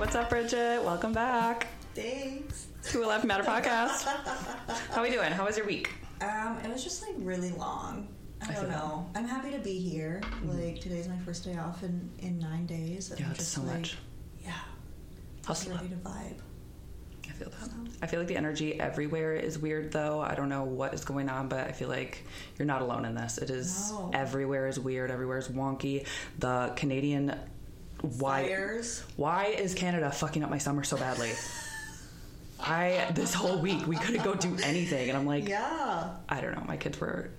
What's up, Bridget? Welcome back Thanks. to a Life Matter podcast. How are we doing? How was your week? Um, it was just like really long. I, I don't feel that. know. I'm happy to be here. Like today's my first day off in in nine days. and Yeah, it's just so like, much. Yeah, Hustle ready to vibe. I feel that. I feel like the energy everywhere is weird, though. I don't know what is going on, but I feel like you're not alone in this. It is No. everywhere is weird. Everywhere is wonky. The Canadian why Fires. why is Canada fucking up my summer so badly? I this whole week we couldn't go do anything, and I'm like, Yeah. I don't know. My kids were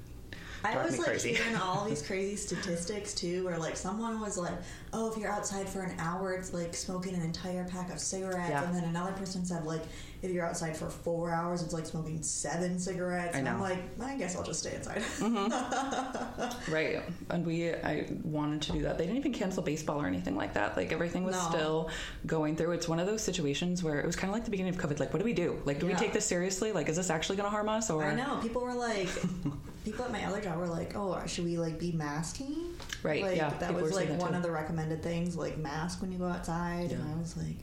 I was like crazy. hearing all these crazy statistics too, where like someone was like, "Oh, if you're outside for an hour, it's like smoking an entire pack of cigarettes," Yeah. and then another person said like, "If you're outside for four hours, it's like smoking seven cigarettes." I and I'm like, I guess I'll just stay inside. Mm-hmm. Right. And we, I wanted to do that. They didn't even cancel baseball or anything like that. Like everything was No. still going through. It's one of those situations where it was kind of like the beginning of COVID. Like, what do we do? Like, do we take this seriously? Like, is this actually going to harm us? Or I know people were like, people at my other job were like, "Oh, should we like be masking?" Right, Like, yeah, That people was like that one too. of the recommended things, like mask when you go outside, Yeah. and I was like,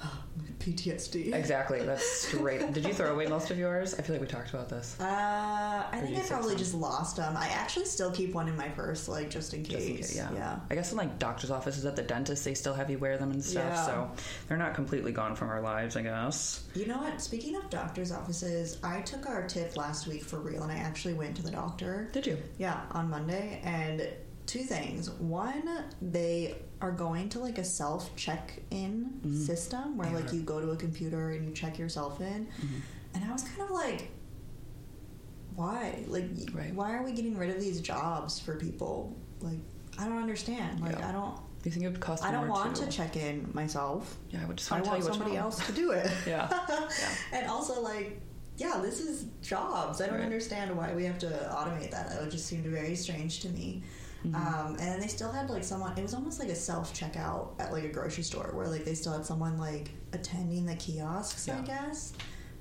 PTSD. Exactly. That's straight. Did you throw away most of yours? I feel like we talked about this. Uh, I think I probably some? just lost them. I actually still keep one in my purse, like just in Just in case. case, yeah. yeah. I guess in like doctor's offices at the dentist, they still have you wear them and stuff. Yeah. So they're not completely gone from our lives, I guess. You know what? Speaking of doctor's offices, I took our tip last week for real, and I actually went to the doctor. Did you? Yeah, on Monday, and two things. One, they are going to like a self check in system where Mm-hmm. Like you go to a computer and you check yourself in. Mm-hmm. And I was kind of like, why? Like, Right. why are we getting rid of these jobs for people? Like, I don't understand. Like, Yeah. I don't. Do you think it would cost I don't want to, to check in myself. Yeah, I would just I want to tell want you somebody else to do it. Yeah. yeah. And also, like, yeah, this is jobs. I don't Right. understand why we have to automate that. That would just seemed very strange to me. Mm-hmm. Um, and then they still had like someone. It was almost like a self checkout at like a grocery store, where like they still had someone like attending the kiosks. I guess.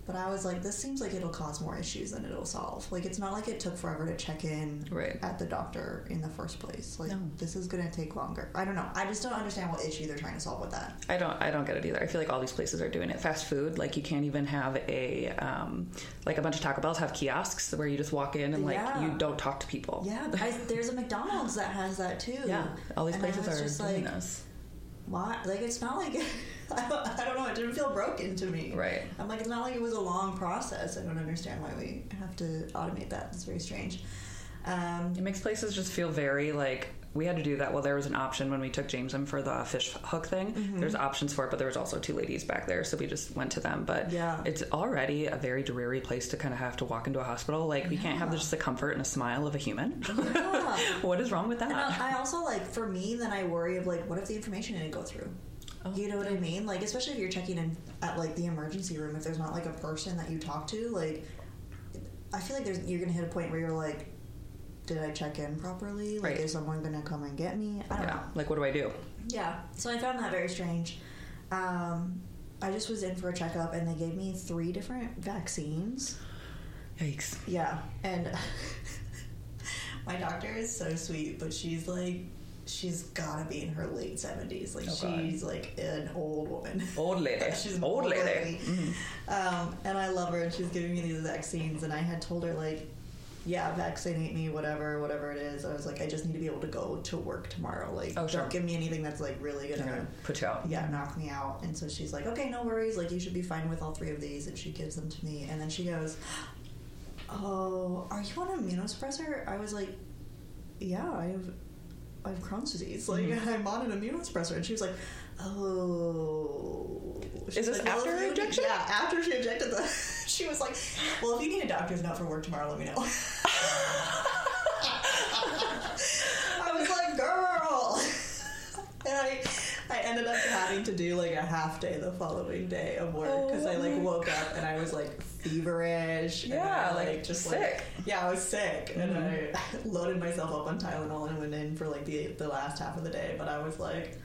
But I was like, this seems like it'll cause more issues than it'll solve. Like, it's not like it took forever to check in Right. at the doctor in the first place. Like, No. this is gonna take longer. I don't know. I just don't understand what issue they're trying to solve with that. I don't I don't get it either. I feel like all these places are doing it. Fast food, like you can't even have a um, like a bunch of Taco Bells have kiosks where you just walk in and like Yeah. you don't talk to people. Yeah, I, there's a McDonald's that has that too. Yeah, all these And places are just doing like, this. Why? Like, it's not like I don't, I don't know. It didn't feel broken to me. Right. I'm like, it's not like it was a long process. I don't understand why we have to automate that. It's very strange. Um, It makes places just feel very like we had to do that. Well, there was an option when we took James in for the fish hook thing. Mm-hmm. There's options for it, but there was also two ladies back there, so we just went to them. But Yeah. it's already a very dreary place to kind of have to walk into a hospital. Like we can't have just the comfort and a smile of a human. Yeah. what is wrong with that? I, I also like for me, then I worry of like, what if the information didn't go through? Oh, you know what I mean? Like, especially if you're checking in at like the emergency room, if there's not like a person that you talk to, like, I feel like there's you're gonna hit a point where you're like, did I check in properly? Like, Right. is someone gonna come and get me? I don't yeah. know. Like what do I do? Yeah, so I found that very strange. Um, I just was in for a checkup and they gave me three different vaccines. Yikes. Yeah, and my doctor is so sweet, but she's like, she's gotta be in her late 70s. Like, Oh, she's like an old woman. Old lady. She's an old, old lady. lady. Mhm. Um, and I love her, and she's giving me these vaccines, and I had told her, like, yeah, vaccinate me, whatever, whatever it is. I was like, I just need to be able to go to work tomorrow. Like, Oh, sure. don't give me anything that's like really gonna gonna put you out. yeah, knock me out. And so she's like, okay, no worries. Like, you should be fine with all three of these. And she gives them to me. And then she goes, oh, are you on an immunosuppressor? I was like, yeah, I have, I have Crohn's disease. Like, Mhm. I'm on an immunosuppressor. And she was like, oh. She's Is this like, after injection? Yeah, after she injected the. she was like, well, if you need a doctor's note for work tomorrow, let me know. I was like, girl. And I, I ended up having to do like a half day the following day of work because I like Oh. woke up and I was like feverish. and Yeah, I, like, just sick. Like, yeah, I was sick, and Mhm. I loaded myself up on Tylenol and went in for like the the last half of the day. But I was like,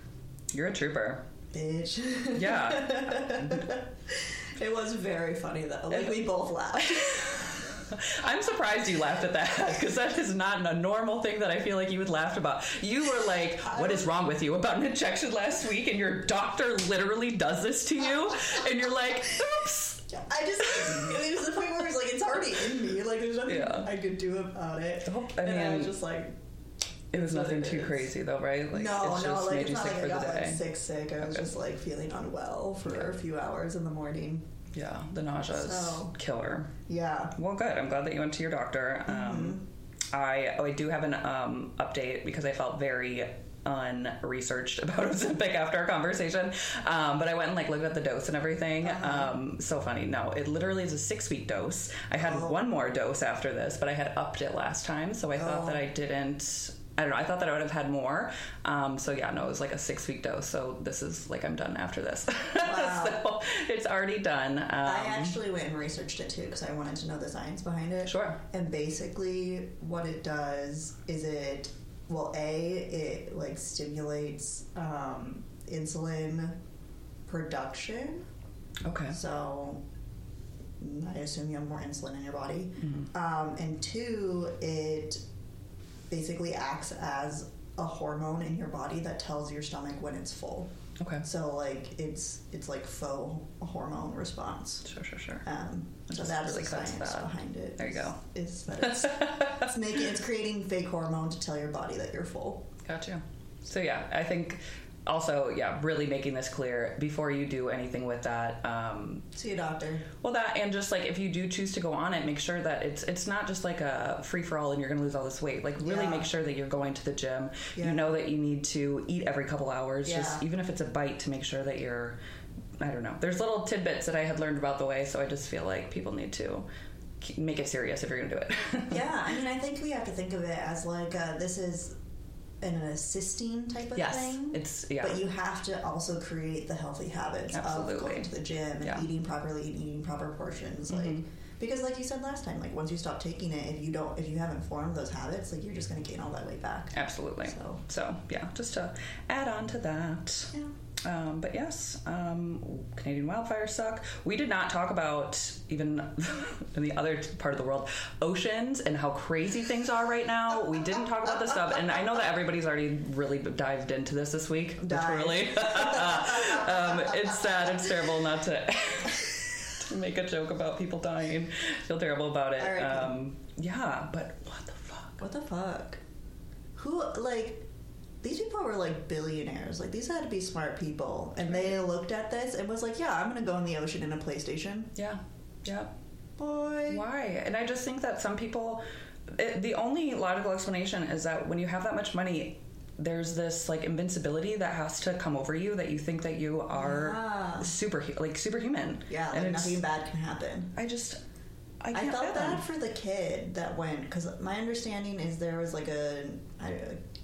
You're a trooper. bitch. Yeah. it was very funny though. Like we both laughed. I'm surprised you laughed at that because that is not a normal thing that I feel like you would laugh about. You were like, "What is wrong with you about an injection last week?" And your doctor literally does this to you, and you're like, "Oops." I just it was the point where it's like it's already in me. Like there's nothing Yeah. I could do about it. Oh, I and I mean, was just like, It was nothing too is. crazy though, right? Like, no, it's no, just like made it's you not sick like for I got like sick, sick. I was Okay. just like feeling unwell for Yeah. a few hours in the morning. Yeah, the nausea is So- killer. Yeah. Well, good. I'm glad that you went to your doctor. Mm-hmm. Um, I oh, I do have an um, update because I felt very unresearched about Ozempic after our conversation. Um, but I went and like looked at the dose and everything. Uh-huh. Um, so funny. No, it literally is a six week dose. I had Oh. one more dose after this, but I had upped it last time, so I thought Oh. that I didn't. I don't know. I thought that I would have had more. Um, so yeah, no, it was like a six week dose. So this is like I'm done after this. Wow. It's already done. Um, I actually went and researched it too because I wanted to know the science behind it. Sure. And basically, what it does is it, well, a it like stimulates um, insulin production. Okay. So I assume you have more insulin in your body. Mm-hmm. Um, and two, it basically acts as a hormone in your body that tells your stomach when it's full. Okay. So like it's it's like faux hormone response. Sure. Sure. Sure. Um, so that's really the science that. behind it. There you go. Is that it's, it's making it's creating fake hormone to tell your body that you're full. Got you. So yeah, I think also yeah, really making this clear before you do anything with that. Um, See a doctor. well, that and just like if you do choose to go on it, make sure that it's it's not just like a free for all and you're going to lose all this weight. Like really Yeah. make sure that you're going to the gym. Yeah. You know that you need to eat every couple hours. Just even if it's a bite to make sure that you're. I don't know. There's little tidbits that I had learned about the way, so I just feel like people need to make it serious if you're going to do it. yeah, I mean, I think we have to think of it as like uh, this is an assisting type of yes, thing. it's yeah. But you have to also create the healthy habits of going to the gym and Yeah. eating properly and eating proper portions. Like Mhm. because like you said last time, like once you stop taking it, if you don't if you haven't formed those habits, like you're just gonna gain all that weight back. Absolutely. So So yeah, just to add on to that. yeah. Um, but yes, um, Canadian wildfires suck. We did not talk about even in the other part of the world, oceans and how crazy things are right now. We didn't talk about this stuff, and I know that everybody's already really dived into this this week. Literally, um, it's sad. It's terrible not to. to Make a joke about people dying. Feel terrible about it. Right. Um, yeah, but what the fuck? What the fuck? Who like these people were like billionaires. Like these had to be smart people, and they looked at this and was like, "Yeah, I'm gonna go in the ocean in a PlayStation." Yeah, yeah. Boy, Why? And I just think that some people, it, the only logical explanation is that when you have that much money, there's this like invincibility that has to come over you that you think that you are Yeah. super like superhuman. yeah, and like nothing bad can happen. I just I I, felt bad for the kid that went because my understanding is there was like a I,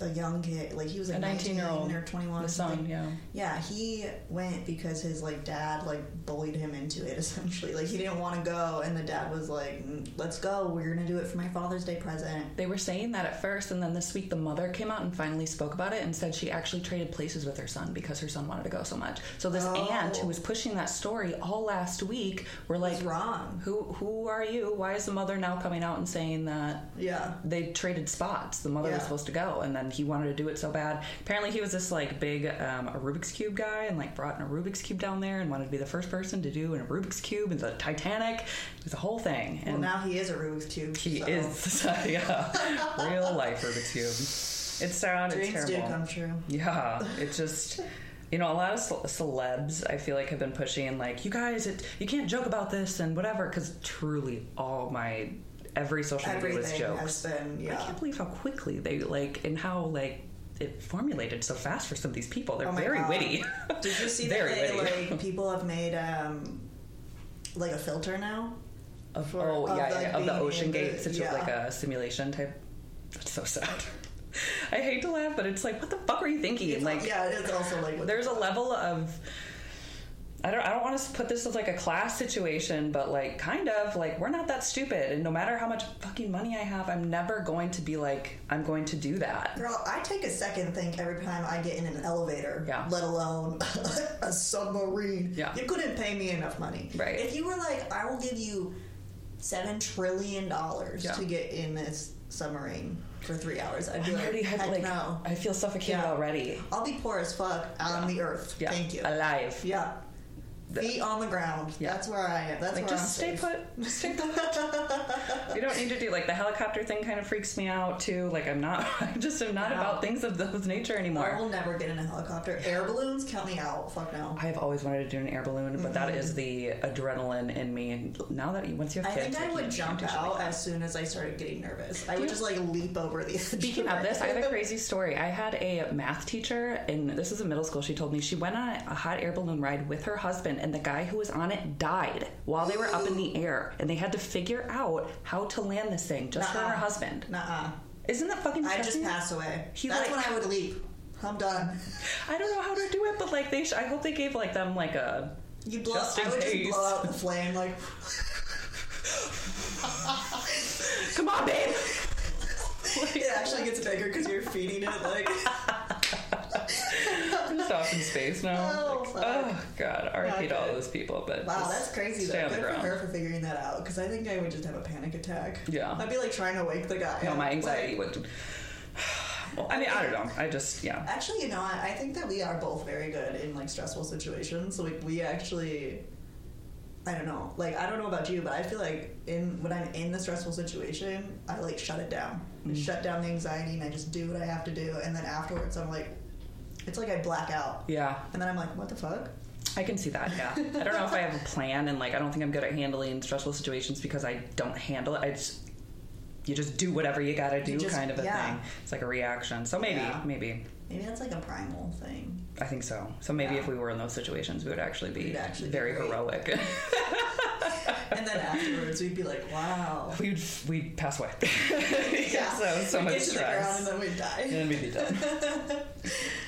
a young kid, like he was like A 19 year old, or 21. the or something. son, yeah. Yeah, he went because his like dad like bullied him into it essentially. Like he didn't want to go, and the dad was like, "Mm, "Let's go. We're gonna do it for my Father's Day present." They were saying that at first, and then this week the mother came out and finally spoke about it and said she actually traded places with her son because her son wanted to go so much. So this Oh. aunt who was pushing that story all last week were like, wrong? "Who who are you? Why is the mother now coming out and saying that Yeah. they traded spots. The mother was supposed to go, and then he wanted to do it so bad. Apparently, he was this like big um, a Rubik's cube guy, and like brought in a Rubik's cube down there, and wanted to be the first person to do a Rubik's cube and the Titanic. It was a whole thing, Well, and now he is a Rubik's cube. he so is yeah, real life Rubik's cube. It's sad. Dreams it's do terrible. come true. Yeah, it's just. You know, a lot of celebs I feel like have been pushing like, you guys, it, you can't joke about this and whatever, because truly, all my every social media was jokes. has been I can't believe how quickly they like and how like it formulated so fast for some of these people. They're Oh very God. witty. Did you see that they, like people have made um like a filter now? Of, For- oh of, yeah, like, yeah, of the Ocean Gate situation, yeah. like a simulation type. That's so sad. I hate to laugh, but it's like, what the fuck are you thinking? It's, like, yeah, it's also like there's a level of I don't I don't want to put this as like a class situation, but like kind of like we're not that stupid and no matter how much fucking money I have, I'm never going to be like I'm going to do that. Girl, I take a second think every time I get in an elevator, Yeah. let alone a submarine. Yeah. You couldn't pay me enough money. Right. If you were like, I will give you seven trillion dollars Yeah. to get in this submarine for three hours. I'd be I like, already have heck like no. I feel suffocated Yeah. already. I'll be poor as fuck on the earth. Yeah, Thank you. alive. Yeah. Feet on the ground. Yeah. That's where I am. That's Like where just I'm stay safe. put. Just stay put. you don't need to do like the helicopter thing. Kind of freaks me out too. Like I'm not. I just am not Wow. about things of those nature anymore. I will never get in a helicopter. Air balloons, count me out. Fuck no. I have always wanted to do an air balloon, but that is the adrenaline in me. And now that you, once you have Mm-hmm. I think I like, would jump can't do shit out like as soon as I started getting nervous. I would just like leap over the. Speaking of this, I have a crazy story. I had a math teacher, and this is in middle school. She told me she went on a hot air balloon ride with her husband, and the guy who was on it died while they were up in the air, and they had to figure out how to land this thing just for Nuh-uh. her husband. Nuh-uh. Isn't that fucking I just passed away. He, That's like- when I would leap. I'm done. I don't know how to do it, but like they, sh- I hope they gave like them like a. You blow. Just I would case. just blow out the flame like. Come on, babe. Like, It actually gets bigger because you're feeding it like. I'm just off in space now. Oh, Like, oh god, RIP to all those people. But Wow, that's crazy. Stay Though. on the Good for ground. her for figuring that out. Because I think I would just have a panic attack. Yeah. I'd be like trying to wake the guy. No, up. my anxiety Like, would. Well, I mean, I don't know. I just yeah. Actually, you know, I, I think that we are both very good in like stressful situations. So like we actually, I don't know. Like I don't know about you, but I feel like in when I'm in the stressful situation, I like shut it down. I Mm. shut down the anxiety and I just do what I have to do. And then afterwards, I'm like, it's like I black out. Yeah, And then I'm like, what the fuck? I can see that. Yeah, I don't know if I have a plan, and like I don't think I'm good at handling stressful situations because I don't handle it. I just you just do whatever you gotta do, You just- kind of a yeah. thing. It's like a reaction. So maybe, Yeah. maybe Maybe that's like a primal thing. I think so. So maybe Yeah. if we were in those situations, we would actually be actually very great. heroic. And then afterwards, we'd be like, wow. we'd we'd pass away. Yeah. so so We'd much get to the ground stress. and then we'd die. And then we'd be done.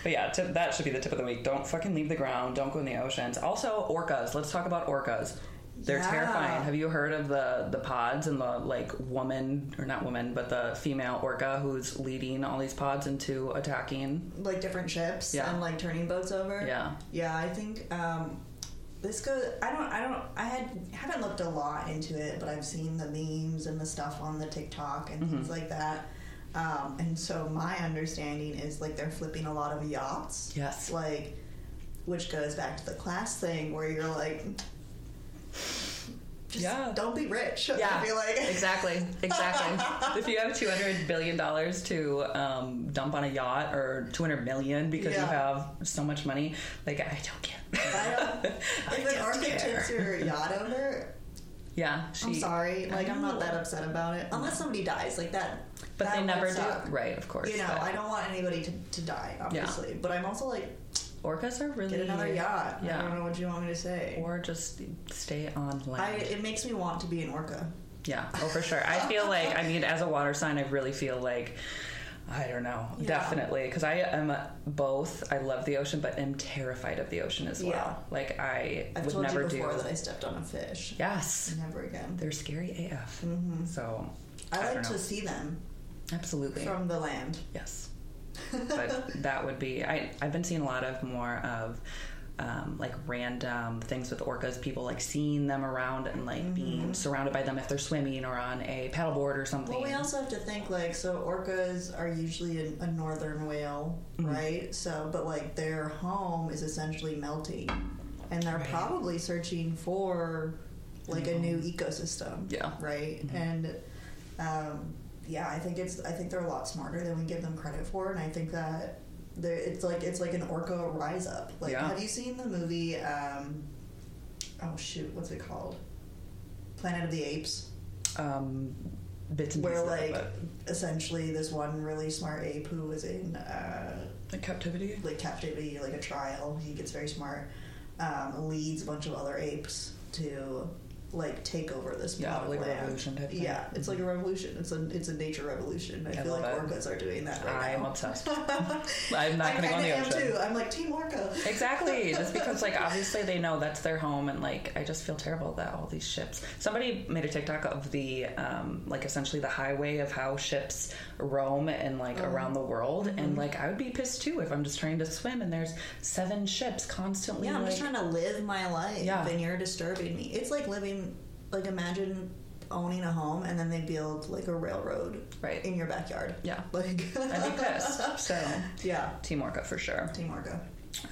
But yeah, tip, that should be the tip of the week. Don't fucking leave the ground. Don't go in the oceans. Also, orcas. Let's talk about orcas. They're Yeah. terrifying. Have you heard of the the pods and the like woman or not woman, but the female orca who's leading all these pods into attacking? like different ships Yeah. and like turning boats over. Yeah. Yeah, I think um, this goes. I don't. I don't. I had haven't looked a lot into it, but I've seen the memes and the stuff on the TikTok and Mm-hmm. things like that. Um, and so my understanding is like they're flipping a lot of yachts. Yes. Like, which goes back to the class thing where you're like, just Yeah. don't be rich. Yeah, feel like exactly, exactly. if you have two hundred billion dollars to um, dump on a yacht, or two hundred million because you have so much money, like I don't care. I don't, I if an care. your yacht over, yeah, she, I'm sorry. Like I'm not that upset about it, unless somebody dies. Like that. But they never suck. do. Right, of course. You know, but I don't want anybody to, to die, obviously. Yeah. But I'm also like, orcas are really get another yacht. Yeah. I don't know what you want me to say. or just stay on land. I, it makes me want to be an orca. yeah, oh for sure. I feel like I mean, as a water sign, I really feel like. I don't know, Yeah. definitely, because I am both. I love the ocean, but am terrified of the ocean as well. Yeah. Like I I've would never do. that I stepped on a fish. Yes, Never again. they're scary AF. hmm So I I like to see them absolutely from the land. yes. But that would be. I I've been seeing a lot of more of. Um, like random things with orcas, people like seeing them around and like Mm-hmm. being surrounded by them if they're swimming or on a paddleboard or something. Well, we also have to think like so. Orcas are usually a, a northern whale, Mm-hmm. right? So, but like their home is essentially melting, and they're Right. probably searching for like a new ecosystem. Yeah. Mm-hmm. Right. And um, yeah, I think it's I think they're a lot smarter than we give them credit for, and I think that they're, it's like it's like an orca rise up. Like, Yeah. have you seen the movie? Um, oh shoot, what's it called? Planet of the Apes um, bits and where pieces like essentially this one really smart ape who was in uh, Like captivity. like captivity like a trial he gets very smart um, leads a bunch of other apes to like take over this Yeah, plot of like a land. revolution type thing. yeah it's like a revolution it's a it's a nature revolution I, I feel like it. orcas are doing that right I'm now obsessed. I'm not going to go in the am ocean. too I'm like team orca Exactly. Just because, like, obviously they know that's their home, and like, I just feel terrible that all these ships. Somebody made a TikTok of the, um, like, essentially the highway of how ships roam and like around the world, and like, I would be pissed too if I'm just trying to swim and there's seven ships constantly. yeah I'm like, just trying to live my life Yeah. and you're disturbing me it's like living like imagine owning a home and then they build like a railroad Right. in your backyard. Yeah. Like I'd be pissed. So, Yeah. Team Orca for sure. Team Orca.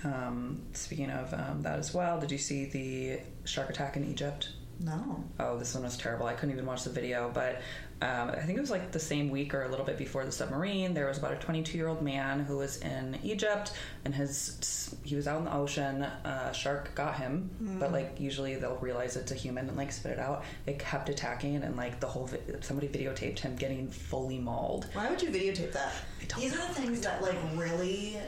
Um, speaking of um, that as well, did you see the shark attack in Egypt? No. Oh, this one was terrible. I couldn't even watch the video, but um, I think it was like the same week or a little bit before the submarine. There was about a 22 year old man who was in Egypt, and his he was out in the ocean. A shark got him, but like usually they'll realize it's a human and like spit it out. It kept attacking, and like the whole vi- somebody videotaped him getting fully mauled. Why would you videotape that? I don't These are the things that like really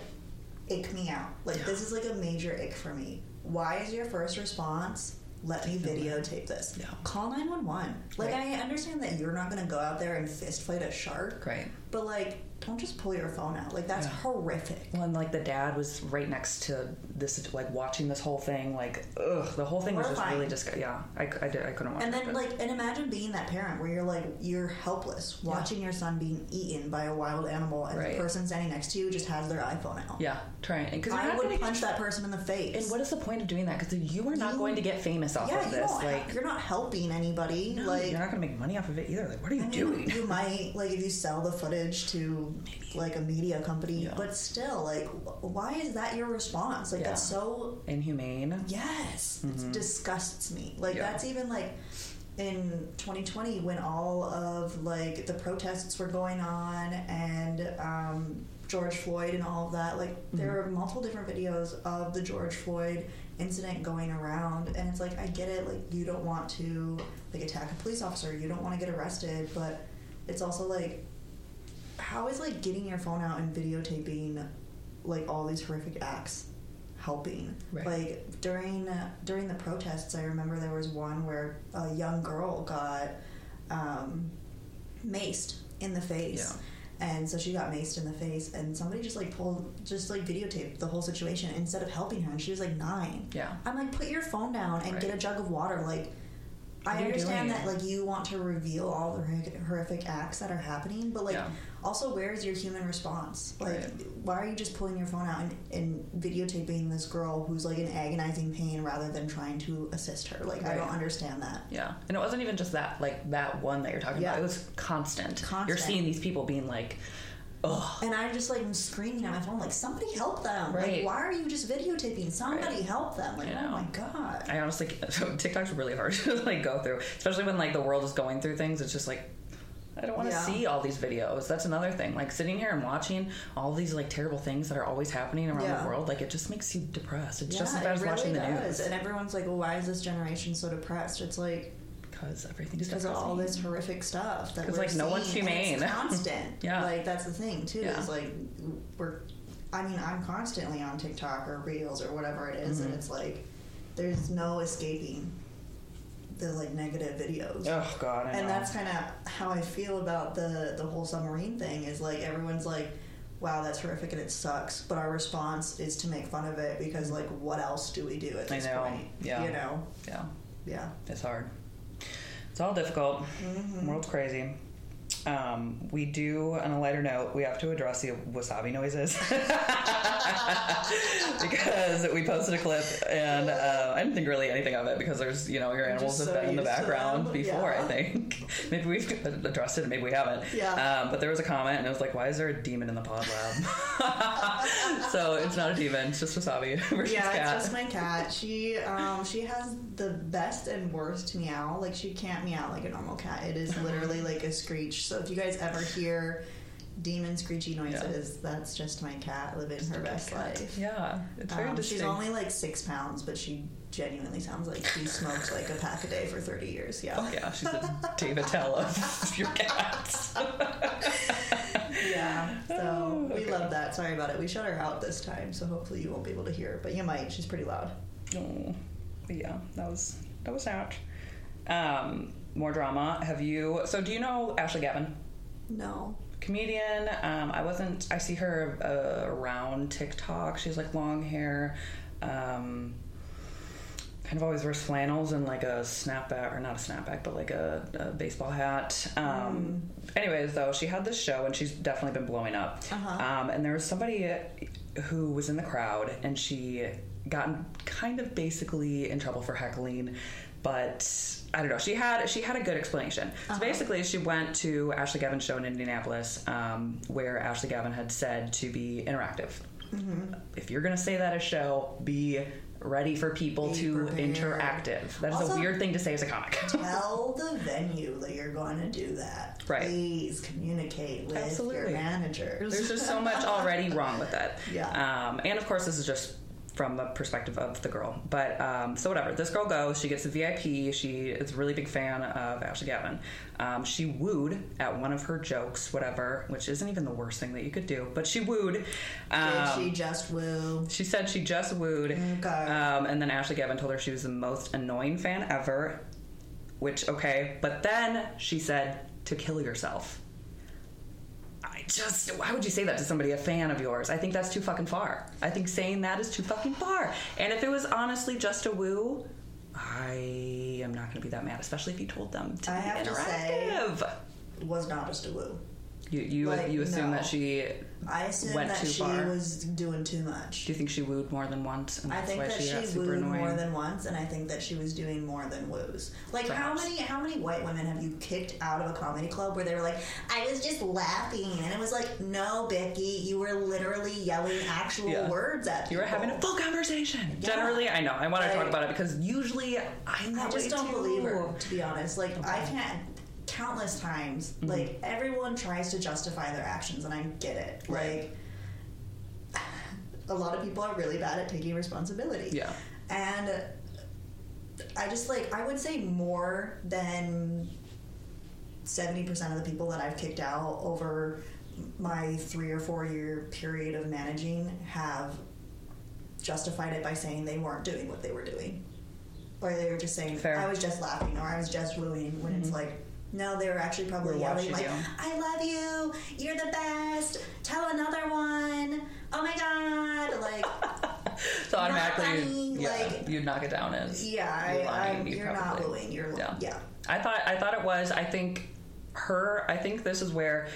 ick me out. Like Yeah. this is like a major ick for me. Why is your first response? Let me videotape this. Yeah. Call nine one one. Like Right. I understand that you're not gonna go out there and fist fight a shark, Great. but like don't just pull your phone out. Like that's Yeah. horrific. Well, and like the dad was right next to this, like watching this whole thing. Like, ugh, the whole thing was just really just yeah. I, I, did, I couldn't watch And then, but- like, and imagine being that parent where you're like, you're helpless, watching your son being eaten by a wild animal, and Right. the person standing next to you just has their iPhone out. yeah, trying because I would punch that person in the face. And what is the point of doing that? Because you are not You- going to get famous off yeah, of this. Like, you're not helping anybody. no, like, you're not going to make money off of it either. Like, what are you I mean, doing? you might like if you sell the footage to like a media company, Yeah. but still, like, why is that your response? Like, Yeah. that's so Inhumane. Yes, it disgusts me. Like Mm-hmm. Yeah. that's even like in 2020 when all of like the protests were going on and um, George Floyd and all of that. Like there Mm-hmm. are multiple different videos of the George Floyd incident going around, and it's like I get it. Like you don't want to like attack a police officer, you don't want to get arrested, but it's also like how is like getting your phone out and videotaping like all these horrific acts helping Right. like during uh, during the protests i remember there was one where a young girl got um, maced in the face and so she got maced in the face and somebody just like pulled just like videotaped the whole situation instead of helping her and she was like nine Yeah. i'm like put your phone down and Right. get a jug of water like I understand that like you want to reveal all the horrific, horrific acts that are happening, but like Yeah. Also where's your human response? Like Right. why are you just pulling your phone out and, and videotaping this girl who's like in agonizing pain rather than trying to assist her? Like I don't understand that. Yeah. And it wasn't even just that, like, that one that you're talking Yeah. about. It was constant. constant You're seeing these people being like, ugh. And I just like am screaming at my phone like somebody help them. Right. Like why are you just videotaping? Somebody Right. help them. Like oh my god. I honestly, TikTok's really hard to like go through, especially when like the world is going through things. It's just like I don't want to Yeah. see all these videos. That's another thing. Like sitting here and watching all these like terrible things that are always happening around Yeah. the world, like it just makes you depressed. It's just Yeah, as bad as really watching the does. news And everyone's like, well, why is this generation so depressed? It's like because everything's because of all this horrific stuff that we're like, no one's humane. It's constant. Yeah. Like that's the thing too. Yeah. Is like we're. I mean, I'm constantly on TikTok or Reels or whatever it is, Mm-hmm. and it's like there's no escaping the like negative videos. Oh God, I know. and that's kind of how I feel about the the whole submarine thing. Is like everyone's like. Wow, that's horrific and it sucks. But our response is to make fun of it because, like, what else do we do at this know. point? Yeah. You know? yeah, Yeah. it's hard. It's all difficult. Mm-hmm. World's crazy. Um, we do, on a lighter note, we have to address the wasabi noises because we posted a clip and uh, I didn't think really anything of it because there's, you know, your animals have so been in the background before. Yeah. I think maybe we've addressed it, maybe we haven't. Yeah. Um, but there was a comment and it was like, "Why is there a demon in the pod lab?" so it's not a demon; it's just wasabi versus yeah, cat. it's just my cat. She um she has the best and worst meow. Like she can't meow like a normal cat. It is literally like a screech. So if you guys ever hear demon screechy noises, that's just my cat living her best life. yeah, it's very Um, distinct. she's only like six pounds, but she genuinely sounds like she smoked like a pack a day for thirty years. Yeah. Oh, yeah, she's a Dave Attell of your cats. Yeah. So Oh, we love that. Sorry about it. We shut her out this time, so hopefully you won't be able to hear, but you might. She's pretty loud. Oh, yeah, that was that was out. Um, more drama. Have you? So, do you know Ashley Gavin? No. Comedian. Um, I wasn't. I see her uh, around TikTok. She's like long hair. Um, kind of always wears flannels and like a snapback, or not a snapback, but like a, a baseball hat. Um, Anyways, though, she had this show and she's definitely been blowing up. Uh-huh. Um, and there was somebody who was in the crowd and she got kind of basically in trouble for heckling but I don't know. She had she had a good explanation. So Uh-huh. basically, she went to Ashley Gavin's show in Indianapolis, um, where Ashley Gavin had said to be interactive. Mm-hmm. If you're gonna say that a show, be ready for people Be to prepared. interactive. That is a weird thing to say as a comic. Tell the venue that you're going to do that. Right. Please communicate with Absolutely. your managers. There's just so much already wrong with it. Yeah. Um, and of course, this is just from the perspective of the girl. But um, so whatever. This girl goes. She gets a VIP. She is a really big fan of Ashley Gavin. Um, she wooed at one of her jokes, whatever, which isn't even the worst thing that you could do. But she wooed. Um, Did she just woo? she said she just wooed. Okay. Um, and then Ashley Gavin told her she was the most annoying fan ever. Which, okay. But then she said to kill yourself. I just, why would you say that to somebody, a fan of yours? I think that's too fucking far. I think saying that is too fucking far. And if it was honestly just a woo, I am not going to be that mad, especially if you told them to I be have to say- interactive. Was not just a woo. You you, like, you assume no. that she. I assume Went that too she far. was doing too much. Do you think she wooed more than once? And I think why that she she, wooed annoying? more than once, and I think that she was doing more than woos. Like how many how many white women have you kicked out of a comedy club where they were like, "I was just laughing," and it was like, "No, Becky, you were literally yelling actual Yeah. words at me. You were having a full conversation. Yeah. Generally, I know. I want to talk about it because usually I'm I just way don't too. believe her, to be honest. Like I can't. Countless times, Mm-hmm. like everyone tries to justify their actions, and I get it. Right. Like a lot of people are really bad at taking responsibility. Yeah. And I just like I would say more than seventy percent of the people that I've kicked out over my three or four year period of managing have justified it by saying they weren't doing what they were doing. Or they were just saying Fair. Mm-hmm. I was just laughing or I was just wooing when it's like no, they were actually probably We're yelling like, you. "I love you, you're the best. Tell another one. Oh my god!" Like, So automatically, funny, yeah, like- you'd knock it down as yeah, you're I, lying, you you're not wooing. You're Yeah. yeah. I thought I thought it was. I think her. I think this is where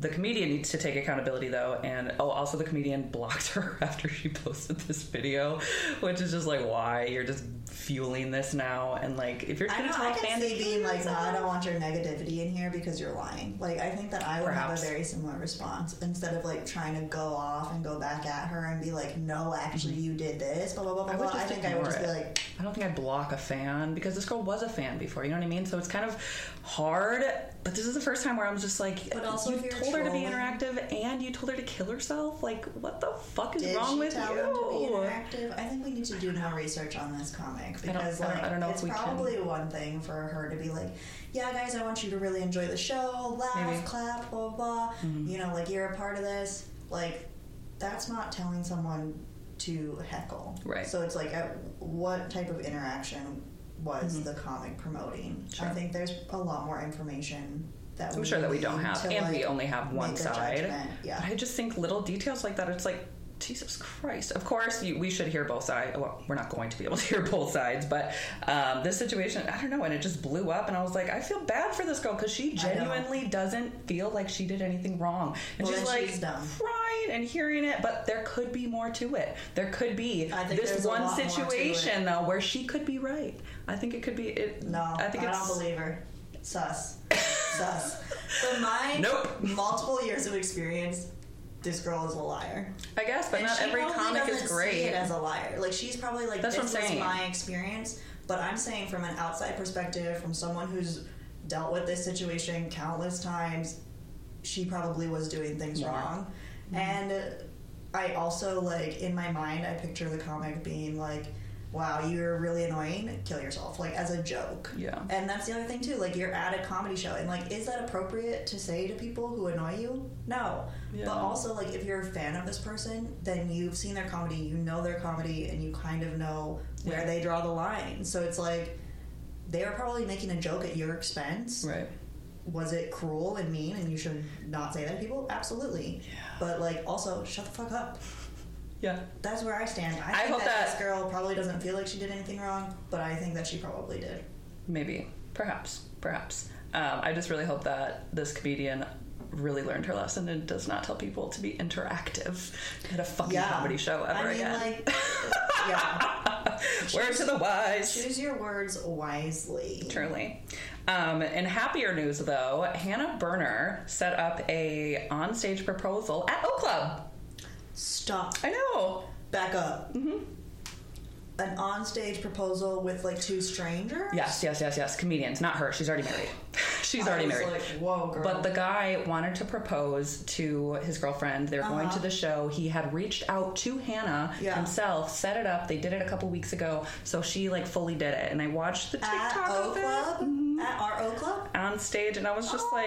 the comedian needs to take accountability though. And oh, also the comedian blocked her after she posted this video, which is just like why you're just fueling this now. And like if you're just gonna know. tell I a can to see being like, no, I don't want your negativity in here because you're lying. Like, I think that I would Perhaps. have a very similar response instead of like trying to go off and go back at her and be like, no, actually, you did this. Blah blah blah blah. Mm-hmm. I would blah. I just think I would ignore just be like, I don't think I'd block a fan because this girl was a fan before. You know what I mean? So it's kind of hard. But this is the first time where I'm just like, But also you if you're told her to be interactive and you told her to kill herself. Like, what the fuck is did wrong with tell you? them to be interactive? I think we need to do more research on this comic because I don't- like I don't know if it's we can. probably one thing for her to be like, yeah, guys, I want you to really enjoy the show, laugh, Maybe. Mm-hmm. clap, blah blah blah. You know, like you're a part of this. Like, that's not telling someone to heckle. Right. So it's like, at what type of interaction was Mm-hmm. the comic promoting? Sure. I think there's a lot more information that I'm sure that we don't have, and we only have one side. Yeah. But I just think little details like that. It's like Jesus Christ. Of course, you, we should hear both sides. Well, we're not going to be able to hear both sides, but um, this situation, I don't know, and it just blew up, and I was like, I feel bad for this girl because she genuinely doesn't feel like she did anything wrong, and Well, she's like she's dumb. crying and hearing it. But there could be more to it. There could be I this one lot more to situation though where she could be right. I think it could be. It, No, I think it's. don't believe her. Sus. Sus. From my Nope. multiple years of experience, this girl is a liar. I guess, but And not every comic doesn't is See great. it as a liar. Like she's probably like That's what this I'm saying. my experience, but I'm saying from an outside perspective, from someone who's dealt with this situation countless times, she probably was doing things More. wrong. Mm-hmm. And I also like in my mind, I picture the comic being like. Wow, you're really annoying. Kill yourself, like as a joke. Yeah. And that's the other thing too. Like you're at a comedy show, and like, is that appropriate to say to people who annoy you? No. Yeah. But also, like, if you're a fan of this person, then you've seen their comedy, you know their comedy, and you kind of know where Yeah. they draw the line. So it's like they are probably making a joke at your expense. Right. Was it cruel and mean, and you should not say that to people? Absolutely. Yeah. But like, also, shut the fuck up. Yeah. That's where I stand. I, I hope that, that- this girl probably doesn't feel like she did anything wrong, but I think that she probably did. Maybe. Perhaps. Perhaps. Um, I just really hope that this comedian really learned her lesson and does not tell people to be interactive at a fucking Yeah. comedy show ever I mean, again. like, yeah. Word to the wise. Choose your words wisely. Truly. Um, in happier news, though, Hannah Berner set up a onstage proposal at O Club. Stop. I know. Back up. Mm-hmm. An onstage proposal with like two strangers. Yes, yes, yes, yes. Comedians, not her. She's already married. She's I already was married. Like, whoa, girl. But the guy wanted to propose to his girlfriend. They were going Uh-huh. to the show. He had reached out to Hannah Yeah. himself, set it up. They did it a couple weeks ago, so she like fully did it. And I watched the at TikTok O of it Club. At our O Club. on stage, and I was just like.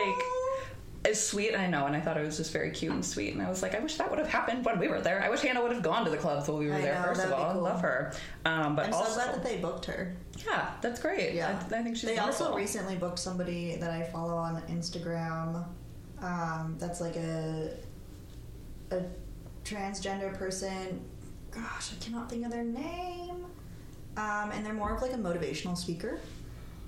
It's sweet, I know, and I thought it was just very cute and sweet. And I was like, I wish that would have happened when we were there. I wish Hannah would have gone to the clubs while we were I there. know, first of all, cool. love her. Um, but I'm also, so glad that they booked her. yeah, that's great. Yeah, I, I think she's. They also recently booked somebody that I follow on Instagram. Um, that's like a a transgender person. Gosh, I cannot think of their name. Um, and they're more of like a motivational speaker.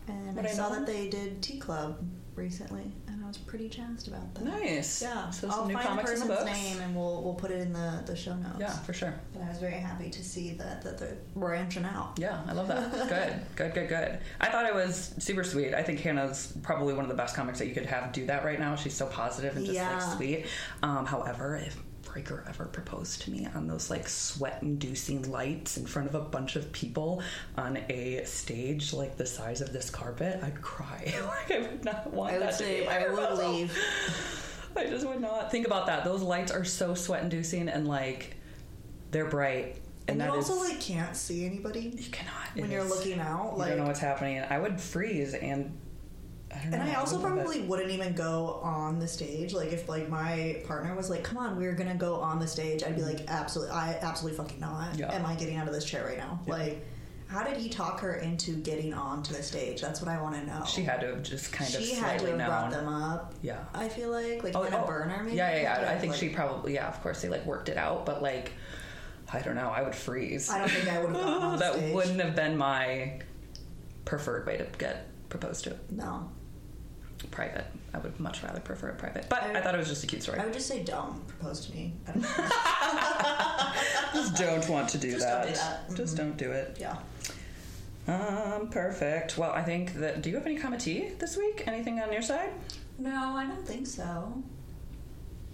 And I I saw that they did Tea Club recently, I was pretty jazzed about that. nice. Yeah, So I'll new find the the person's books. name and we'll we'll put it in the the show notes. Yeah, for sure. But I was very happy to see that that they're branching out. Yeah, I love that. good, good, good, good. I thought it was super sweet. I think Hannah's probably one of the best comics that you could have do that right now. She's so positive and just Yeah. like sweet. Um, however, if Breaker ever proposed to me on those like sweat-inducing lights in front of a bunch of people on a stage like the size of this carpet, I'd cry. like I would not want I would that say be I would leave. I just would not think about that. Those lights are so sweat-inducing and like they're bright. And, And, you also is- like can't see anybody you cannot when you're is- looking out. you don't know what's happening. I would freeze and I don't know. and I also it. probably wouldn't even go on the stage. Like if like my partner was like, "Come on, we're gonna go on the stage," I'd be like, mm. "Absolutely, I absolutely fucking not. Yeah. Am I getting out of this chair right now?" Yeah. Like, how did he talk her into getting onto the stage? That's what I want to know. She had to have just kind of She had to slightly have brought them up. Yeah. I feel like like Oh, in a oh. burner. Maybe Yeah, yeah, yeah. I think like, she probably, yeah, of course, they like worked it out, but like, I don't know, I would freeze. I don't think I would have gone on that stage. wouldn't have been my preferred way to get proposed to. No, Private. I would much rather prefer it private. But I, I- thought it was just a cute story. I would just say, "Don't propose to me." I don't just don't want to do Just that. don't do that. Just Mhm. don't do it. yeah. Um, perfect. Well, I think that. Do you have any committee this week? Anything on your side? No, I don't think so.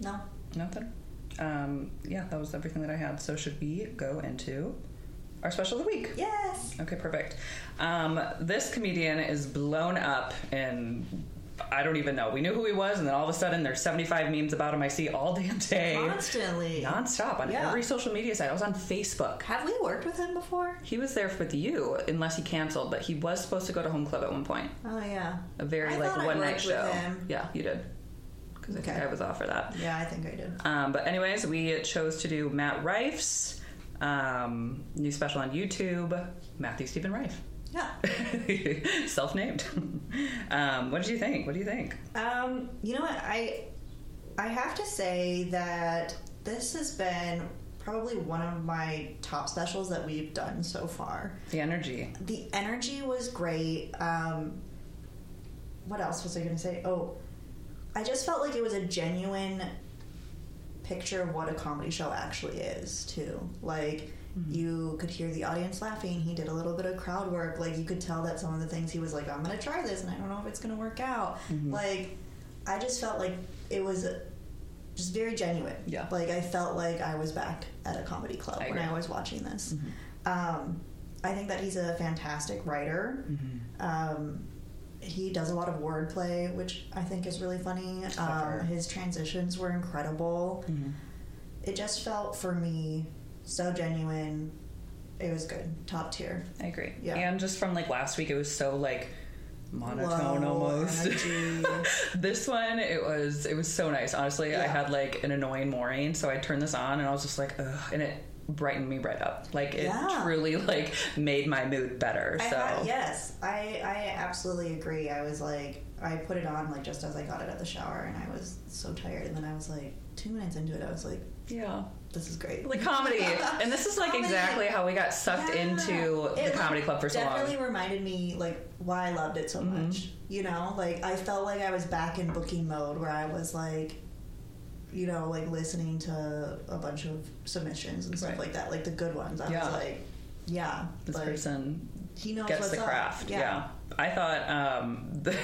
No. Nothing. Um, yeah, that was everything that I had. So should we go into our special of the week? Yes. Okay, perfect. Um, this comedian is blown up in I don't even know. We knew who he was, and then all of a sudden there's 75 memes about him I see all damn day, Constantly. nonstop on Yeah. every social media site. I was on Facebook. Have we worked with him before? He was there with you, unless he canceled, but he was supposed to go to Home Club at one point. Oh yeah. A very I like one night show. him. Yeah, you did. Because I think I was off for that. Yeah, I think I did. Um, but anyways, we chose to do Matt Rife's um, new special on YouTube, Matthew Steven Rife. Yeah. Self-named. um, what did you think? What do you think? Um, you know what? I I have to say that this has been probably one of my top specials that we've done so far. The energy. The energy was great. Um, what else was I going to say? Oh, I just felt like it was a genuine picture of what a comedy show actually is, too. Like, you could hear the audience laughing. He did a little bit of crowd work. Like, you could tell that some of the things he was like, I'm going to try this and I don't know if it's going to work out. Like, I just felt like it was just very genuine. Yeah. Like, I felt like I was back at a comedy club I when. I was watching this. Um, I think that he's a fantastic writer. Um, he does a lot of wordplay, which I think is really funny. Um, his transitions were incredible. It just felt for me so genuine. It was good, top tier. I agree. Yeah. And just from like last week, it was so like monotone Low almost. this one, it was it was so nice. Honestly, I had like an annoying morning, so I turned this on and I was just like, ugh, and it brightened me right up. Like it Yeah. truly like made my mood better. I so had- yes, I I absolutely agree. I was like, I put it on like just as I got it of the shower, and I was so tired. And then I was like, two minutes into it, I was like, yeah. This is great. Like comedy, and this is like Comedy. exactly how we got sucked Yeah. into the It, comedy club for so long. Mm-hmm. Definitely reminded me like why I loved it so much. You know, like I felt like I was back in booking mode where I was like, you know, like listening to a bunch of submissions and stuff Right. like that, like the good ones. I Yeah. was like, yeah, This person he knows gets the up. craft. Yeah. Yeah. I thought um, the,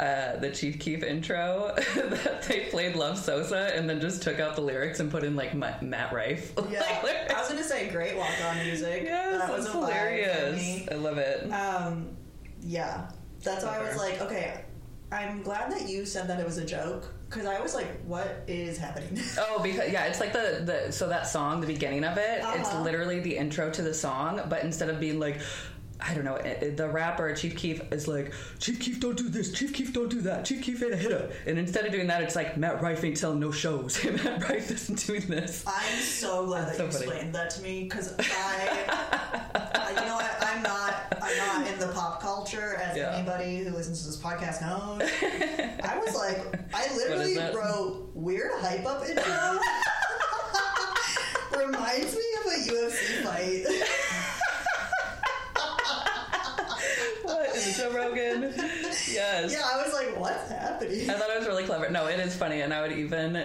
uh, the Chief Keef intro that they played Love Sosa and then just took out the lyrics and put in like Ma- Matt Rife. Yeah, like. I was gonna say great walk on music. yes, that was hilarious. I love it. Um, yeah, that's why I was like, okay, I'm glad that you said that it was a joke because I was like, what is happening? Oh, because yeah, it's like the the so that song, the beginning of it, it's Uh-huh. literally the intro to the song, but instead of being like. I don't know. it- it- The rapper Chief Keef is like, Chief Keef don't do this, Chief Keef don't do that, Chief Keef ain't a hitter. And instead of doing that, it's like Matt Rife ain't selling no shows. Matt Rife isn't doing this. I'm so glad that so you funny. explained that to me because I, I, you know what, I'm not, I'm not in the pop culture as Yeah. anybody who listens to this podcast knows. I was like, I literally wrote weird hype up intro. Reminds me of a UFC fight. What is it, Joe Rogan? Yes. yeah, I was like, what's happening? I thought it was really clever. No, it is funny, and I would even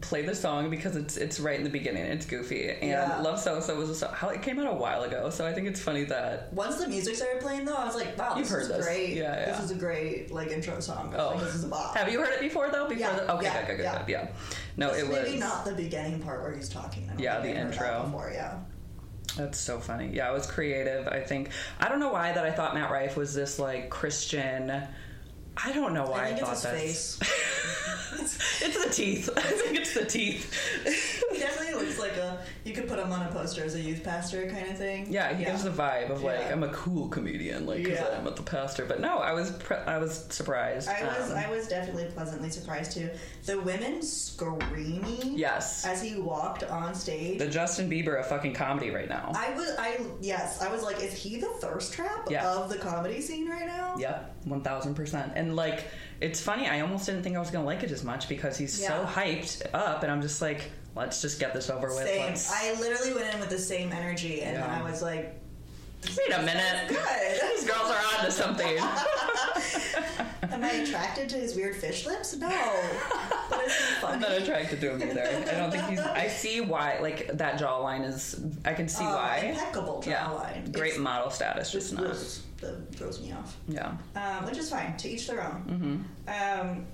play the song because it's it's right in the beginning. It's goofy, and Yeah. Love Sosa was a song, how it came out a while ago. So I think it's funny that Once the music started playing, though, I was like, "Wow, You've this heard is this. great! Yeah, yeah. This is a great like intro song. Oh. like, this is a bop." have you heard it before though? Before Yeah, the okay, yeah, good, good, good, yeah. good, yeah. No, it was maybe not the beginning part where he's talking. Yeah, the I heard that intro. Before, yeah. That's so funny. Yeah, it was creative. I think I don't know why that I thought Matt Rife was this like Christian. I don't know why I I, thought that. face. it's the teeth. I think it's the teeth. he definitely looks like a. You could put him on a poster as a youth pastor kind of thing. Yeah, he gives the vibe of like Yeah. I'm a cool comedian, like because Yeah. I'm at the pastor. But no, I was pre- I was surprised. I was Um, I was definitely pleasantly surprised too. The women screaming yes, as he walked on stage. the Justin Bieber of fucking comedy right now. I was I yes I was like, is he the thirst trap Yeah. of the comedy scene right now? Yep, one thousand percent. And like, it's funny. I almost didn't think I was gonna like it as much because he's so hyped up, and I'm just like, let's just get this over with. Same. Let's- I literally went in with the same energy, and then Yeah. I was like, Wait a minute. good. These girls are on to something. Am I attracted to his weird fish lips? No. But it's I'm not attracted to him either. I don't think he's. I see why. Like that jawline is. I can see Uh, why. Impeccable Yeah, jawline. great It's- model status, just not. gross. Throws me off. Yeah. Um, which is fine. To each their own. Um,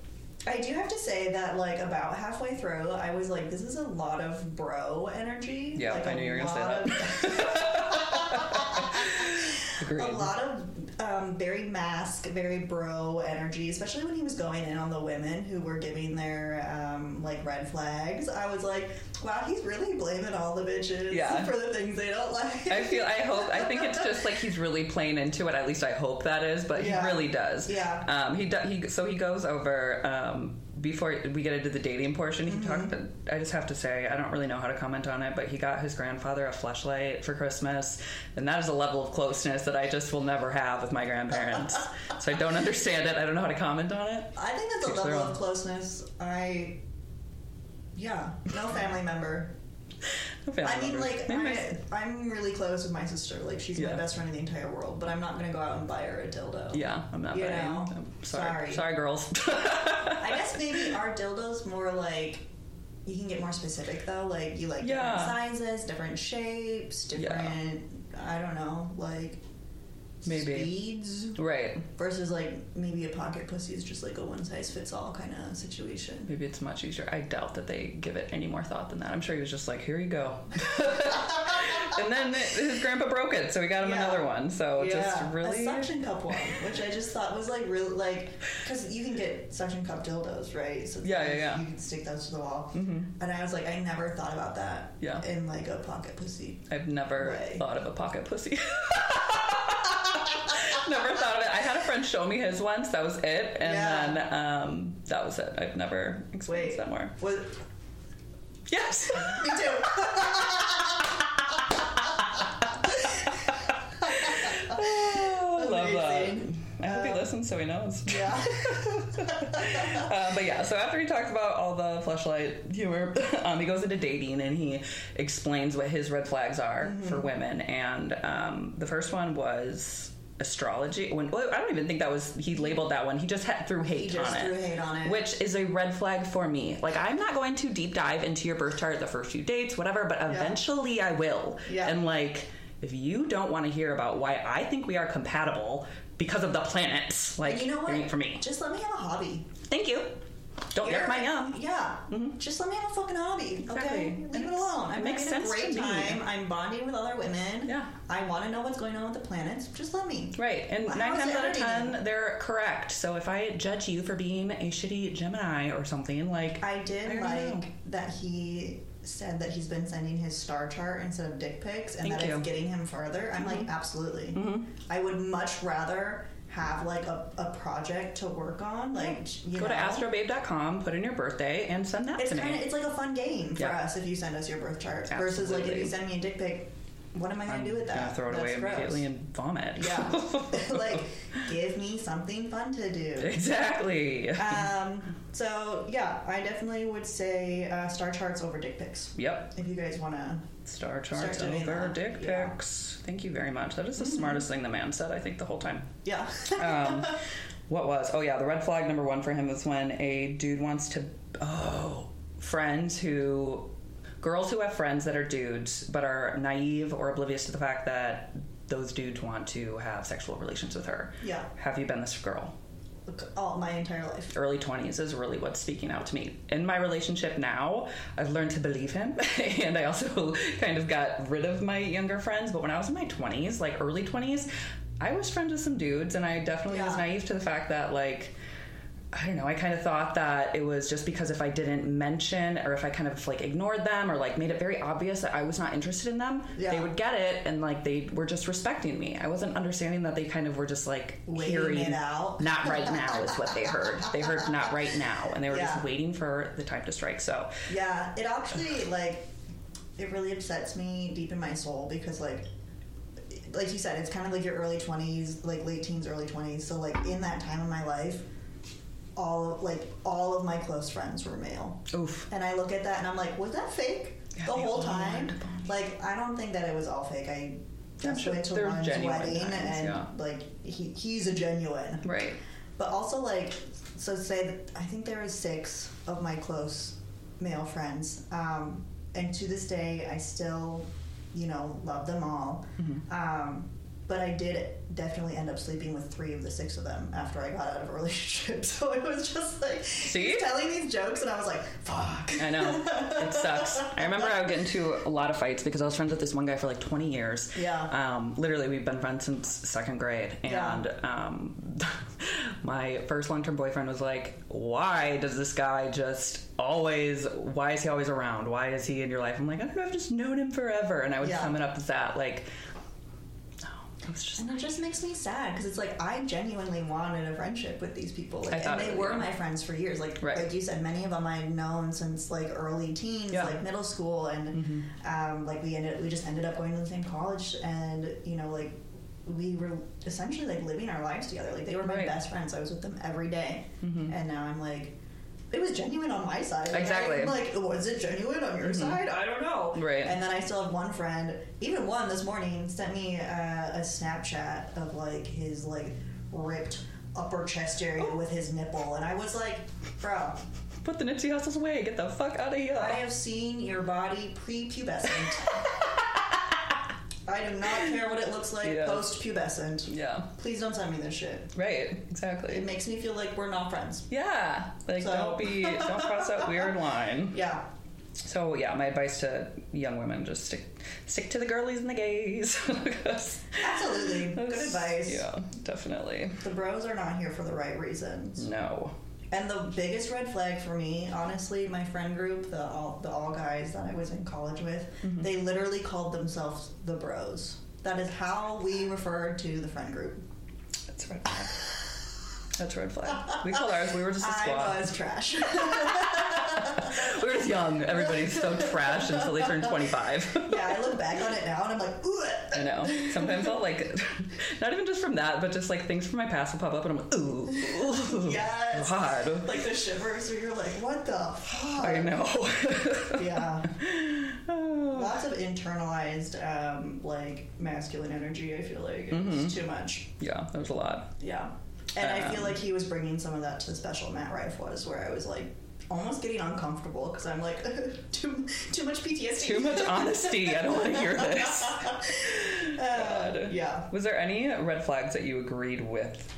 I do have to say that, like, about halfway through, I was like, this is a lot of bro energy. Yeah, like, I knew you were gonna say lot that. Agreed. a lot of um, very mask, very bro energy, especially when he was going in on the women who were giving their um, like red flags. I was like, wow, he's really blaming all the bitches Yeah. for the things they don't like. I feel. I hope. I think it's just like he's really playing into it. At least I hope that is. But Yeah. he really does. Yeah. Um. He. Do, he. So he goes over. Um. Before we get into the dating portion, he Mm-hmm. talked. I just have to say, I don't really know how to comment on it, but he got his grandfather a Fleshlight for Christmas, and that is a level of closeness that I just will never have with my grandparents. so I don't understand it. I don't know how to comment on it. I think that's a Teach their level of closeness. I, yeah, no family member. I mean, like, I, I'm really close with my sister. Like, she's my best friend in the entire world. But I'm not gonna go out and buy her a dildo. yeah, I'm not. You buying- know, I'm sorry. sorry. Sorry, girls. I guess maybe our dildos more like you can get more specific though. Like you like Yeah. different sizes, different shapes, different. I don't know, like Maybe. speeds right. versus like maybe a pocket pussy is just like a one size fits all kind of situation. Maybe it's much easier. I doubt that they give it any more thought than that. I'm sure he was just like, here you go. and then his grandpa broke it, so we got him Yeah. another one. So just a really. suction cup one, which I just thought was like real, like because you can get suction cup dildos, right? So Yeah, like, yeah, yeah. You can stick those to the wall, Mhm. and I was like, I never thought about that. Yeah. In like a pocket pussy. I've never Way. thought of a pocket pussy. never thought of it. I had a friend show me his once. That was it, and Yeah. then um, that was it. I've never experienced Wait. that more. Was Yes. me too. Oh, I love that. I hope he Um, listens so he knows. Yeah. Uh, but yeah, so after he talks about all the fleshlight humor, um, he goes into dating and he explains what his red flags are Mm-hmm. for women. And um, the first one was astrology. When well, I don't even think that was he labeled that one. He just had, threw hate He on it. hate on it. Which is a red flag for me. Like, I'm not going to deep dive into your birth chart the first few dates, whatever, but eventually I will. Yeah. And, like, if you don't want to hear about why I think we are compatible because of the planets, like And you know what? for me. Just let me have a hobby. Thank you. Don't yuck my yum. Yeah. Just let me have a fucking hobby. Exactly. Okay? And Leave it alone. it I'm makes having a sense to great me. time. I'm bonding with other women. Yeah. I want to know what's going on with the planets. Just let me. Right, and Well, nine times out of ten, they're correct. So if I judge you for being a shitty Gemini or something, like I did I like know. that he said that he's been sending his star chart instead of dick pics and Thank that you. Mm-hmm. it's getting him further. I'm like, absolutely. I would much rather have like a, a project to work on. Like, you go know, to astrobabe.com, put in your birthday, and send that It's to kind me. of it's like a fun game for Yeah. us if you send us your birth chart versus like if you send me a dick pic. What am I gonna I'm do with that? gonna throw it That's away gross. immediately and vomit. Yeah, like give me something fun to do. exactly. Um, so yeah, I definitely would say uh, star charts over dick pics. yep. If you guys want to, Star charts doing over that. dick Yeah. pics. Thank you very much. That is the smartest thing the man said, I think, the whole time. yeah, Um, what was? Oh, yeah, the red flag number one for him was when a dude wants to. Oh, friends who. Girls who have friends that are dudes, but are naive or oblivious to the fact that those dudes want to have sexual relations with her. yeah, Have you been this girl? All my entire life. early 20s is really what's speaking out to me. In my relationship now, I've learned to believe him, and I also kind of got rid of my younger friends. But when I was in my 20s, like early 20s, I was friends with some dudes, and I definitely was naive to the fact that, like, I don't know, I kind of thought that it was just because if I didn't mention or if I kind of like ignored them or like made it very obvious that I was not interested in them, Yeah. they would get it and like they were just respecting me. I wasn't understanding that they kind of were just like Waiting hearing it out. not right now is what they heard. They heard not right now, and they were Yeah. just waiting for the time to strike. So, Yeah, it actually like it really upsets me deep in my soul because like like you said, it's kind of like your early twenties, like late teens, early twenties. So like in that time of my life, all like all of my close friends were male. oof. And I look at that and I'm like, was that fake Yeah, the whole time? wanted to bond. Like, I don't think that it was all fake. I just sure went to one's wedding times, and yeah. like he, he's a genuine. Right. But also, like, so say that I think there is six of my close male friends, um, and to this day, I still, you know, love them all. Mm-hmm. Um, but I did definitely end up sleeping with three of the six of them after I got out of a relationship. So it was just like See? telling these jokes, and I was like, "Fuck." I know. It sucks. I remember I would get into a lot of fights because I was friends with this one guy for like 20 years. Yeah. Um, literally, we've been friends since second grade. Yeah. And um, my first long term boyfriend was like, Why does this guy just always, why is he always around? Why is he in your life? I'm like, I don't know, I've just known him forever. And I would Yeah. sum it up as that. Like, no, it was just. And it just makes me sad because it's like I genuinely wanted a friendship with these people, like, and they it, were yeah. my friends for years. Like Right. like you said, many of them I'd known since like early teens, Yeah. Mm-hmm. like middle school, and um, like we ended we just ended up going to the same college, and you know like we were essentially like living our lives together. Like they were my Right. best friends. I was with them every day. Mhm. and now I'm like. It was genuine on my side. Like, Exactly. I'm like, was it genuine on your side? I don't know. Right. And then I still have one friend, even one this morning, sent me uh, a Snapchat of like his like ripped upper chest area with his nipple, and I was like, bro, Put the Nipsey Hustles away. Get the fuck out of here. I have seen your body pre-pubescent. I do not care what it looks like Yeah. post-pubescent. yeah. Please don't send me this shit. Right. Exactly. It makes me feel like we're not friends. Yeah, like So- don't be, don't cross that weird line. Yeah. So yeah, my advice to young women: just stick, stick to the girlies and the gays. 'Cause Absolutely. Good that's- advice. Yeah, definitely. The bros are not here for the right reasons. No. And the biggest red flag for me, honestly, my friend group, the all the all guys that I was in college with, Mm-hmm. they literally called themselves the bros. That is how we referred to the friend group. That's a red flag. That's a red flag. We called ours. We were just a squad. I was trash. We were just young. Everybody's so trash until they turn twenty-five. yeah, I look back on it now and I'm like, ooh. I know. Sometimes I'll like, not even just from that, but just like things from my past will pop up, and I'm like, ooh, ooh Yes. God. Like the shivers where you're like, what the fuck? I know. Yeah. Oh. Lots of internalized, um, like masculine energy. I feel like it's Mm-hmm. too much. yeah, there's a lot. Yeah. And I feel Um, like he was bringing some of that to the special Matt Rife was, where I was like, almost getting uncomfortable because I'm like too too much PTSD. Too much honesty. I don't want to hear this. Uh, yeah. Was there any red flags that you agreed with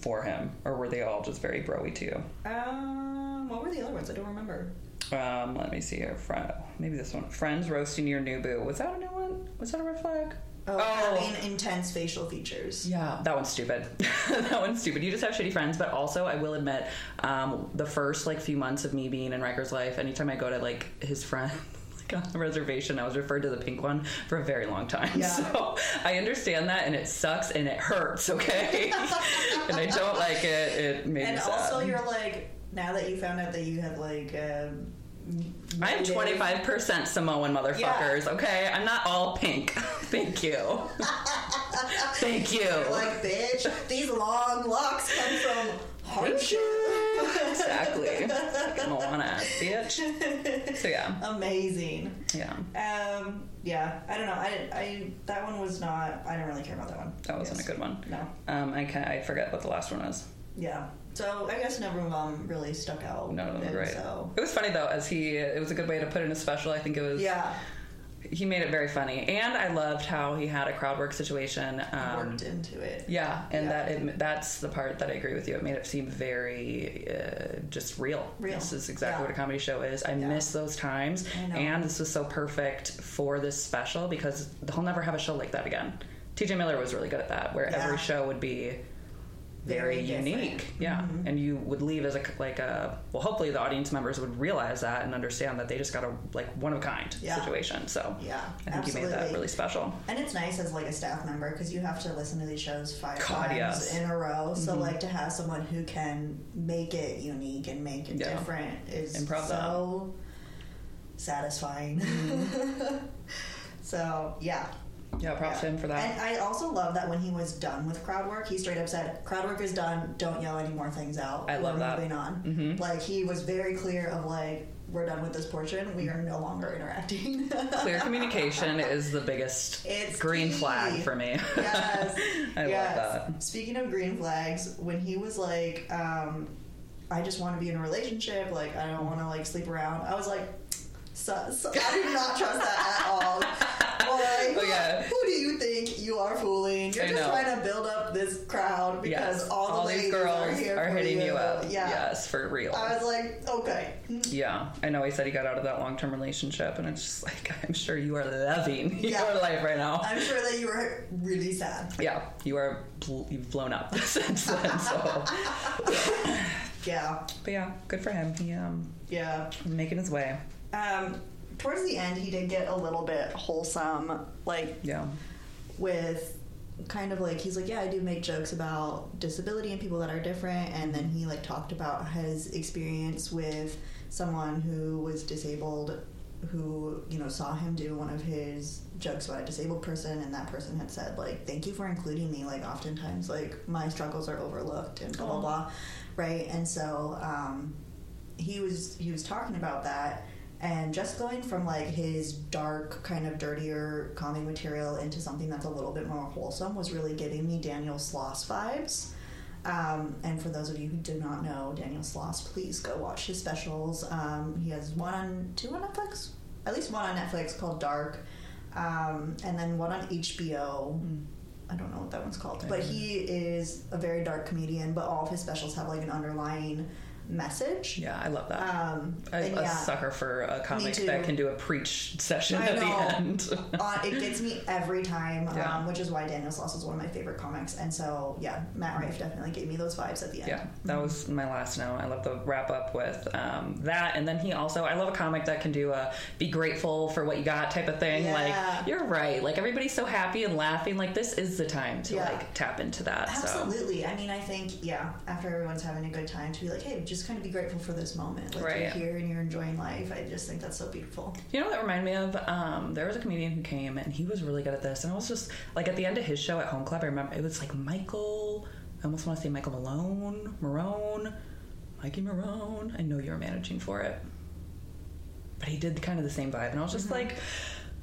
for him, or were they all just very broy to you? Um, what were the other ones? I don't remember. Um, let me see here. Friend, maybe this one. Friends roasting your new boo. Was that a new one? Was that a red flag? Oh, having intense facial features. Yeah, that one's stupid. that one's stupid. You just have shitty friends, but also I will admit, um, the first like few months of me being in Riker's life, anytime I go to like his friend. like, On the reservation, I was referred to the pink one for a very long time. Yeah. So I understand that, and it sucks and it hurts. Okay, and I don't like it. It made And me sad. also, you're like now that you found out that you have like. Um, I'm 25% Samoan motherfuckers, okay? I'm not all pink. Thank you. Thank you. You're like, bitch, these long locks come from hardship. exactly. Wanna ass bitch. So yeah, Amazing. yeah. Um, yeah, I don't know. I, I that one was not. I didn't really care about that one. That wasn't a good one. No. Um, I can I forget what the last one was. Yeah. So I guess of them really stuck out. None of them and were. So It was funny though, as he. It was a good way to put in a special. I think it was. yeah, He made it very funny, and I loved how he had a crowd work situation. Um, worked into it. Yeah, and Yeah. that it, that's the part that I agree with you. It made it seem very uh, just real. Real. This is exactly Yeah. what a comedy show is. I Yeah. miss those times, I know. and this was so perfect for this special because he'll never have a show like that again. T.J. Miller was really good at that, where every show would be very, Very unique. Yeah, Mhm. and you would leave as a like a well. Hopefully, the audience members would realize that and understand that they just got a like one of a kind Yeah. situation. So Yeah, I think you made that really special. And it's nice as like a staff member because you have to listen to these shows five God, times yes. in a row. So Mhm. like to have someone who can make it unique and make it Yeah. different is Improv so satisfying. Mm-hmm. so yeah. Yeah, props to him for that. And I also love that when he was done with crowd work, he straight up said, "Crowd work is done. Don't yell any more things out. I love We're that. Moving on." Mhm. Like he was very clear of like, "We're done with this portion. We are no longer interacting." Clear communication is the biggest It's green key. flag for me. yes. I yes. love that. Speaking of green flags, when he was like, um, I just want to be in a relationship, like I don't want to like sleep around. I was like, sus. I do not trust that at all. Like, Oh, yeah. who do you think you are fooling? You're I just know. trying to build up this crowd because yes, all the these ladies girls are for hitting you, up. Yeah. Yes, for real. I was like, okay. yeah, I know. He said he got out of that long-term relationship, and it's just like I'm sure you are loving Yeah. your life right now. I'm sure that you were really sad. yeah, you are. Bl- you've blown up since then. So, Yeah. but yeah, good for him. He um Yeah. making his way. Um, towards the end, he did get a little bit wholesome, like Yeah. with kind of like he's like, yeah, I do make jokes about disability and people that are different, and then he like talked about his experience with someone who was disabled, who you know saw him do one of his jokes about a disabled person, and that person had said like, thank you for including me. Like oftentimes, like my struggles are overlooked and blah blah blah, right? And so um, he was he was talking about that and just going from like his dark kind of dirtier comedy material into something that's a little bit more wholesome was really getting me daniel sloss vibes. Um, and for those of you who do not know daniel sloss please go watch his specials. Um, he has one on two on netflix? At least one on netflix called dark. Um, and then one on hbo I don't know what that one's called, but he is a very dark comedian. But all of his specials have like an underlying message. Yeah, I love that. Um, I, and a yeah, sucker for a comic that can do a preach session I at the end. uh, it gets me every time, Yeah. um, which is why Daniel Sloss is one of my favorite comics. And so, yeah, Matt Rife definitely gave me those vibes at the end. Yeah, that was my last note. I love the wrap up with um, that, and then he also. I love a comic that can do a be grateful for what you got type of thing. Yeah. Like you're right. Like everybody's so happy and laughing. Like this is the time to Yeah. like tap into that. So Absolutely. I mean, I think, yeah, after everyone's having a good time, to be like, hey, just kind of be grateful for this moment. Like, Right. you're here and you're enjoying life. I just think that's so beautiful. you know what that reminded me of? Um, there was a comedian who came and he was really good at this, and I was just like at the end of his show at Home Club. I remember it was like Michael. I almost want to say Michael Malone, Marone, Mikey Marone. I know you're managing for it, but he did kind of the same vibe, and I was just like.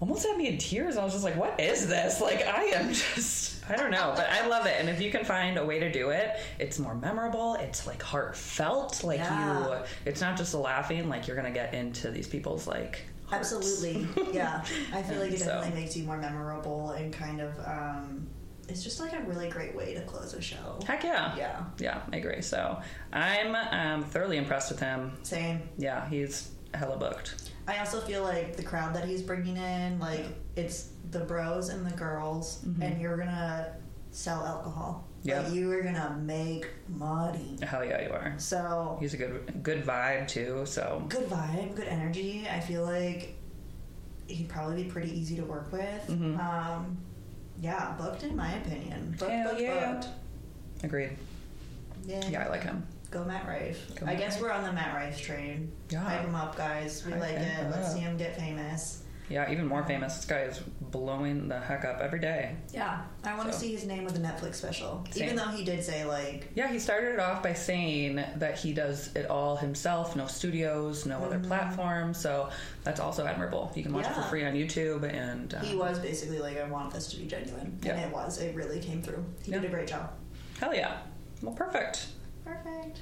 Almost had me in tears. I was just like, what is this? Like, I am just, I don't know, but I love it. And if you can find a way to do it, it's more memorable. It's like heartfelt. Like, Yeah. you, it's not just laughing, like, you're going to get into these people's, like, hearts. Absolutely, yeah. I feel like it So- definitely makes you more memorable and kind of. Um, it's just like a really great way to close a show. Heck yeah. Yeah. Yeah, I agree. So I'm um, thoroughly impressed with him. Same. Yeah, he's hella booked. I also feel like the crowd that he's bringing in, like it's the bros and the girls, and you're gonna sell alcohol. Mm-hmm. Yeah. Like you are gonna make money. Hell yeah, you are. So He's a good good vibe too. So good vibe, good energy. I feel like he'd probably be pretty easy to work with. Mhm. Um, yeah, booked in my opinion. Booked, Hell booked, yeah. booked. agreed. Yeah. Yeah, I like him. Go Matt Rife. Go I Matt guess Rife. we're on the Matt Rife train. Yeah. Hype him up, guys. We Hype like him it. Let's up. see him get famous. Yeah, even more famous. This guy is blowing the heck up every day. Yeah, I want to So- see his name with a Netflix special. Same. Even though he did say like, Yeah, he started it off by saying that he does it all himself, no studios, no other platforms. So that's also admirable. You can watch it for Mm-hmm. Free on YouTube, and um, he was basically like, I want this to be genuine, Yeah. and it was. It really came through. He did a great job. hell yeah. Well, perfect. Perfect.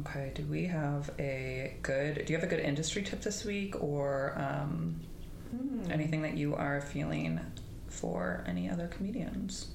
Okay, do we have a good? Do you have a good industry tip this week, or um, Hmm. anything that you are feeling for any other comedians?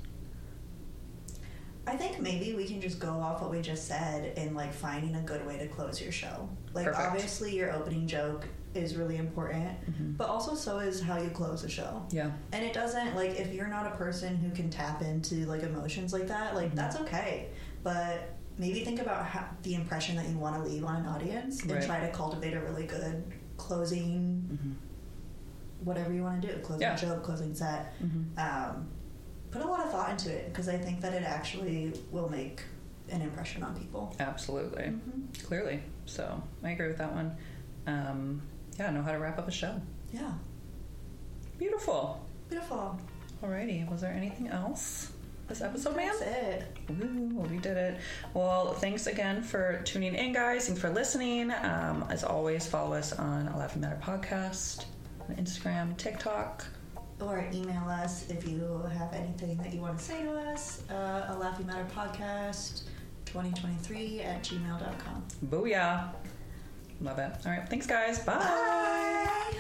I think maybe we can just go off what we just said in like finding a good way to close your show. Like Perfect. obviously your opening joke is really important, Mhm. but also so is how you close a show. Yeah, And it doesn't like if you're not a person who can tap into like emotions like that, like Mhm. that's okay. But maybe think about how, the impression that you want to leave on an audience and Right. try to cultivate a really good closing, hmm whatever you want to do, closing Yeah. joke, closing set. hmm Um, put a lot of thought into it because I think that it actually will make an impression on people. absolutely, Mhm. clearly. So I agree with that one. Um, yeah, know how to wrap up a show. Yeah, Beautiful. beautiful. Alrighty, was there anything else this episode, man. That's it. Woo, we did it. Well, thanks again for tuning in, guys. Thanks for listening. Um, as always, follow us on a Laughing Matter podcast, on Instagram, TikTok. Or email us if you have anything that you want to say to us. Uh, a Laughing Matter podcast 2023 at gmail.com. Booyah. Love it. All right. Thanks, guys. Bye. Bye.